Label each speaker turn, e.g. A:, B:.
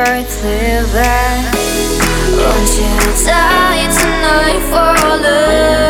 A: worth living. Won't you die tonight for love?